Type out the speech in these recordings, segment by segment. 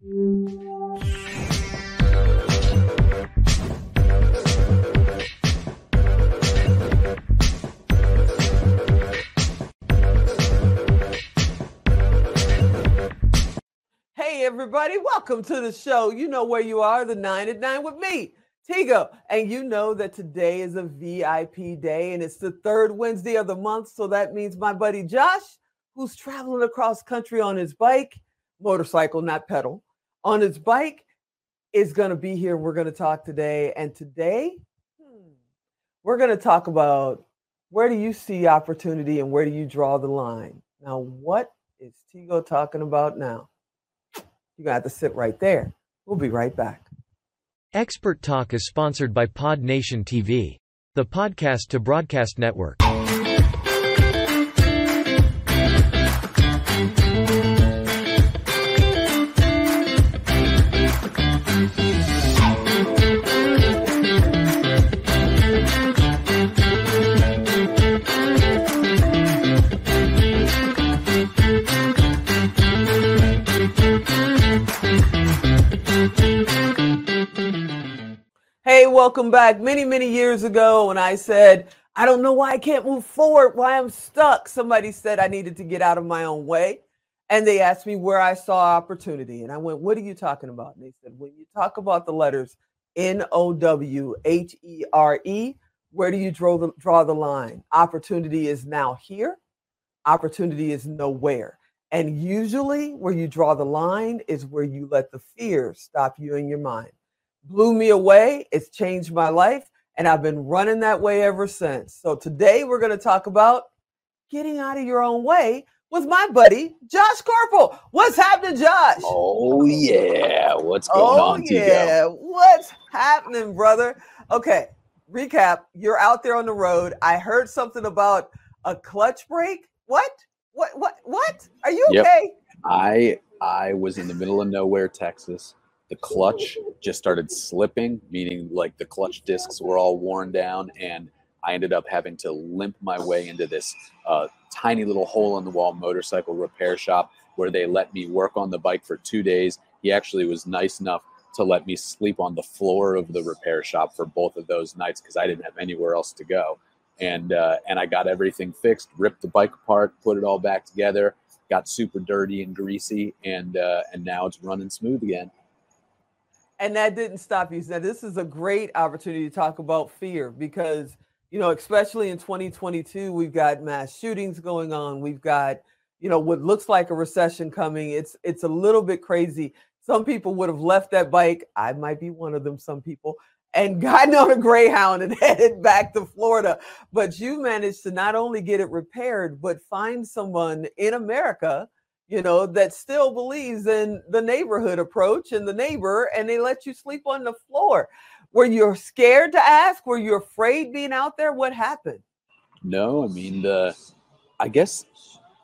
Hey, everybody, welcome to the show. You know where you are, the nine at nine with me, Tigo. And you know that today is a VIP day and it's the third Wednesday of the month. So that means my buddy Josh, who's traveling across country on his bike, motorcycle, not pedal, on his bike, is going to be here. We're going to talk today. And today, hmm, we're going to talk about where do you see opportunity and where do you draw the line? Now, what is Tigo talking about now? You're going to have to sit right there. We'll be right back. Expert Talk is sponsored by Pod Nation TV, the podcast to broadcast network. Welcome back. Many, many years ago, when I said, I don't know why I can't move forward, why I'm stuck, somebody said I needed to get out of my own way. And they asked me where I saw opportunity. And I went, What are you talking about? And they said, When you talk about the letters N O W H E R E, where do you draw the, draw the line? Opportunity is now here, opportunity is nowhere. And usually, where you draw the line is where you let the fear stop you in your mind blew me away. It's changed my life. And I've been running that way ever since. So today we're going to talk about getting out of your own way with my buddy Josh Koerpel. What's happening, Josh? Oh yeah, what's going oh, on? yeah, what's happening, brother? Okay, recap. You're out there on the road. I heard something about a clutch break. What? What? What? What? Are you Yep. okay? I I was in the middle of nowhere, Texas. The clutch just started slipping, meaning like the clutch discs were all worn down, and I ended up having to limp my way into this uh, tiny little hole in the wall motorcycle repair shop where they let me work on the bike for two days. He actually was nice enough to let me sleep on the floor of the repair shop for both of those nights because I didn't have anywhere else to go. And uh, and I got everything fixed, ripped the bike apart, put it all back together, got super dirty and greasy, and uh, and now it's running smooth again. And that didn't stop you. Now, this is a great opportunity to talk about fear because, you know, especially in 2022, we've got mass shootings going on. We've got, you know, what looks like a recession coming. It's it's a little bit crazy. Some people would have left that bike. I might be one of them. Some people and gotten on a Greyhound and headed back to Florida. But you managed to not only get it repaired, but find someone in America you know, that still believes in the neighborhood approach and the neighbor, and they let you sleep on the floor. Were you scared to ask? Were you afraid being out there? What happened? No, I mean the I guess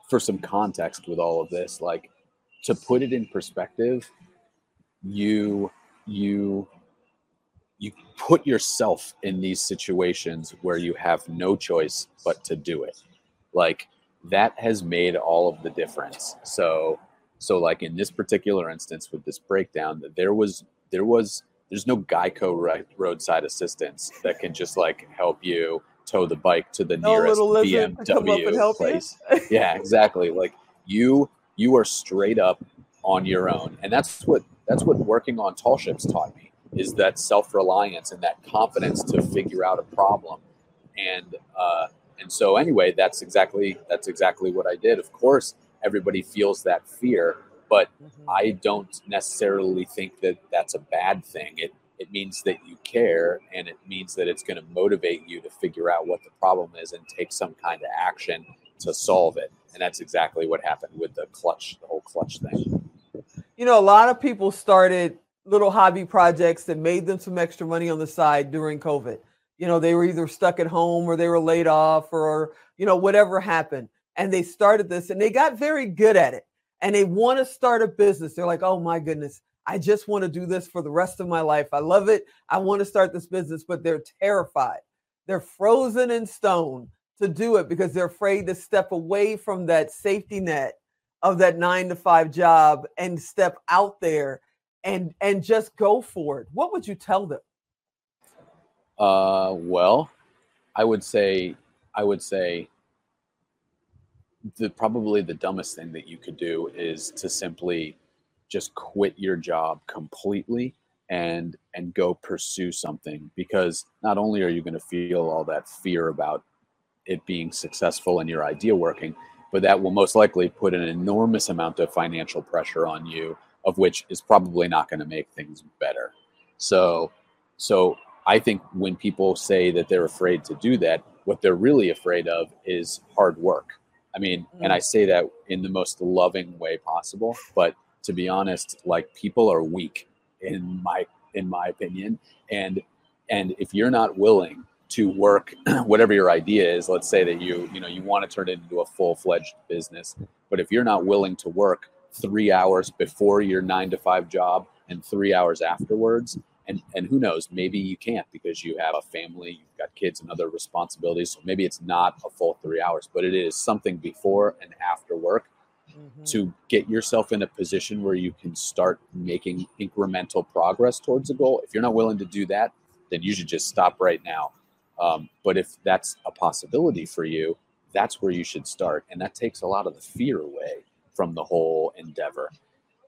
for some context with all of this, like to put it in perspective, you you you put yourself in these situations where you have no choice but to do it. Like that has made all of the difference. So so like in this particular instance with this breakdown, there was there was there's no Geico roadside assistance that can just like help you tow the bike to the No nearest little to come up and BMW place. yeah, exactly. Like you you are straight up on your own. And that's what that's what working on tall ships taught me is that self-reliance and that confidence to figure out a problem. And uh and so anyway, that's exactly that's exactly what I did. Of course, everybody feels that fear, but Mhm. I don't necessarily think that that's a bad thing. It it means that you care and it means that it's going to motivate you to figure out what the problem is and take some kind of action to solve it. And that's exactly what happened with the clutch, the whole clutch thing. You know, a lot of people started little hobby projects that made them some extra money on the side during COVID. You know, they were either stuck at home or they were laid off or, you know, whatever happened. And they started this and they got very good at it. And they want to start a business. They're like, oh my goodness, I just want to do this for the rest of my life. I love it. I want to start this business, but they're terrified. They're frozen in stone to do it because they're afraid to step away from that safety net of that nine to five job and step out there and and just go for it, what would you tell them? Uh, well, I would say, I would say, the probably the dumbest thing that you could do is to simply just quit your job completely and and go pursue something because not only are you going to feel all that fear about it being successful and your idea working but that will most likely put an enormous amount of financial pressure on you of which is probably not going to make things better. So so i think when people say that they're afraid to do that what they're really afraid of is hard work. I mean and i mm. say that in the most loving way possible but to be honest like people are weak in my in my opinion. And and if you're not willing to work whatever your idea is let's say that you you know you want to turn it into a full-fledged business but if you're not willing to work three hours before your nine to five job and three hours afterwards and and who knows maybe you can't because you have a family you've got kids and other responsibilities so maybe it's not a full three hours but it is something before and after work mm-hmm. to get yourself in a position where you can start making incremental progress towards a goal. If you're not willing to do that, then you should just stop right now. Um, but if that's a possibility for you, that's where you should start. And that takes a lot of the fear away from the whole endeavor.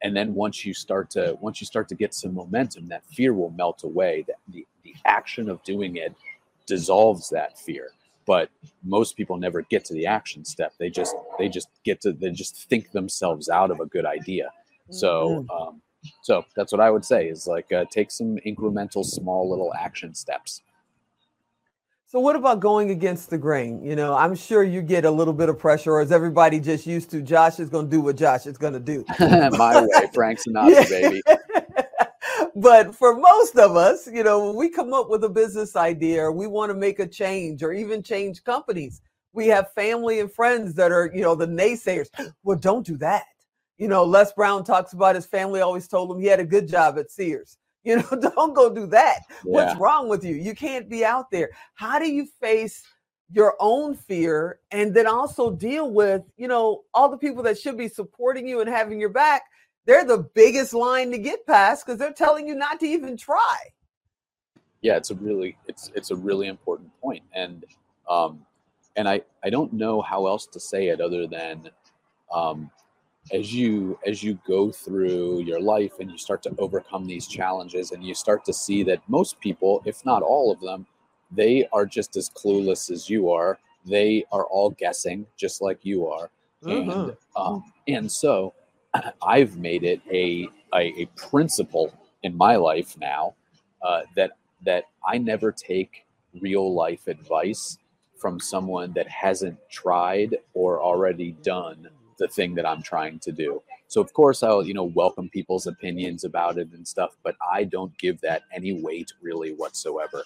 And then once you start to once you start to get some momentum, that fear will melt away. That the, the action of doing it dissolves that fear but most people never get to the action step they just they just get to they just think themselves out of a good idea so mm-hmm. um, so that's what i would say is like uh, take some incremental small little action steps so what about going against the grain you know i'm sure you get a little bit of pressure or is everybody just used to josh is going to do what josh is going to do my way frank sinatra baby but for most of us, you know, when we come up with a business idea or we want to make a change or even change companies, we have family and friends that are, you know, the naysayers. Well, don't do that. You know, Les Brown talks about his family always told him he had a good job at Sears. You know, don't go do that. Yeah. What's wrong with you? You can't be out there. How do you face your own fear and then also deal with, you know, all the people that should be supporting you and having your back they're the biggest line to get past because they're telling you not to even try. Yeah, it's a really it's it's a really important point, and um, and I I don't know how else to say it other than um, as you as you go through your life and you start to overcome these challenges and you start to see that most people, if not all of them, they are just as clueless as you are. They are all guessing, just like you are, and um, and so I've made it a, a, a principle in my life now uh, that that I never take real life advice from someone that hasn't tried or already done the thing that I'm trying to do. So of course I'll you know welcome people's opinions about it and stuff, but I don't give that any weight really whatsoever.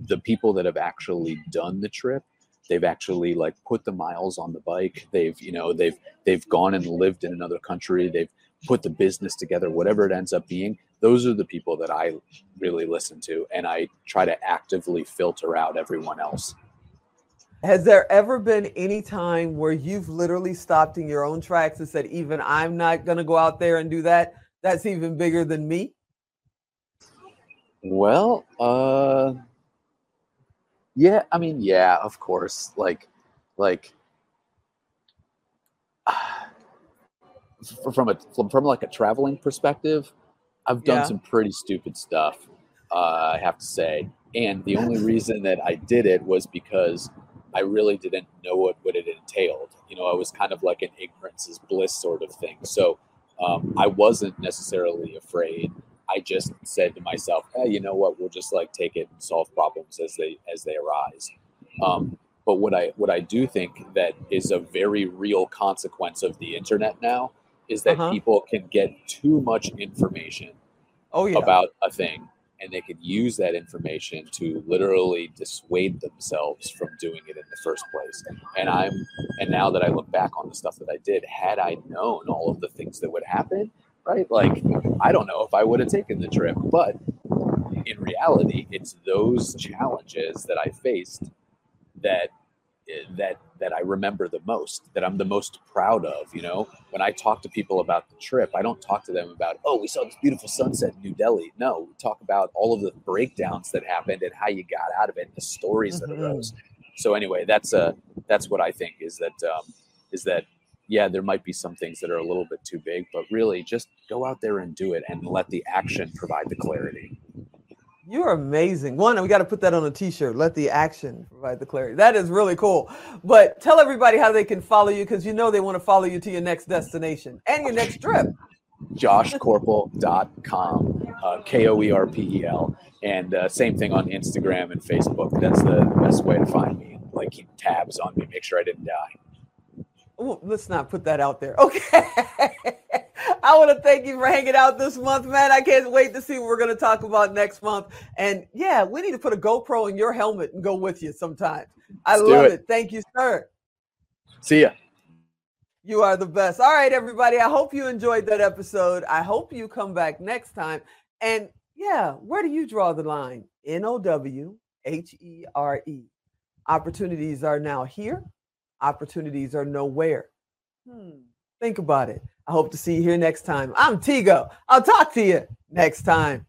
The people that have actually done the trip they've actually like put the miles on the bike they've you know they've they've gone and lived in another country they've put the business together whatever it ends up being those are the people that i really listen to and i try to actively filter out everyone else has there ever been any time where you've literally stopped in your own tracks and said even i'm not going to go out there and do that that's even bigger than me well uh yeah, I mean, yeah, of course. Like, like from a from, from like a traveling perspective, I've done yeah. some pretty stupid stuff. Uh, I have to say, and the only reason that I did it was because I really didn't know what, what it entailed. You know, I was kind of like an ignorance is bliss sort of thing. So um, I wasn't necessarily afraid. I just said to myself, hey, you know what? We'll just like take it and solve problems as they as they arise. Um, but what I what I do think that is a very real consequence of the internet now is that uh-huh. people can get too much information oh, yeah. about a thing and they could use that information to literally dissuade themselves from doing it in the first place. And I'm and now that I look back on the stuff that I did, had I known all of the things that would happen, right? Like, I don't know if I would have taken the trip, but in reality, it's those challenges that I faced that that that I remember the most, that I'm the most proud of. You know, when I talk to people about the trip, I don't talk to them about, oh, we saw this beautiful sunset in New Delhi. No, we talk about all of the breakdowns that happened and how you got out of it, and the stories mm-hmm. that arose. So anyway, that's a that's what I think is that um, is that yeah, there might be some things that are a little bit too big, but really just go out there and do it and let the action provide the clarity. You're amazing. One, we got to put that on a t-shirt. Let the action provide the clarity. That is really cool. But tell everybody how they can follow you because you know they want to follow you to your next destination and your next trip. joshkoerpel.com, uh, K-O-E-R-P-E-L. And uh, same thing on Instagram and Facebook. That's the best way to find me. Like keep tabs on me, make sure I didn't die. Ooh, let's not put that out there. Okay. I want to thank you for hanging out this month, man. I can't wait to see what we're going to talk about next month. And yeah, we need to put a GoPro in your helmet and go with you sometime. I Let's love it. it. Thank you, sir. See ya. You are the best. All right, everybody. I hope you enjoyed that episode. I hope you come back next time. And yeah, where do you draw the line? N O W H E R E. Opportunities are now here, opportunities are nowhere. Hmm. Think about it. I hope to see you here next time. I'm Tigo. I'll talk to you next time.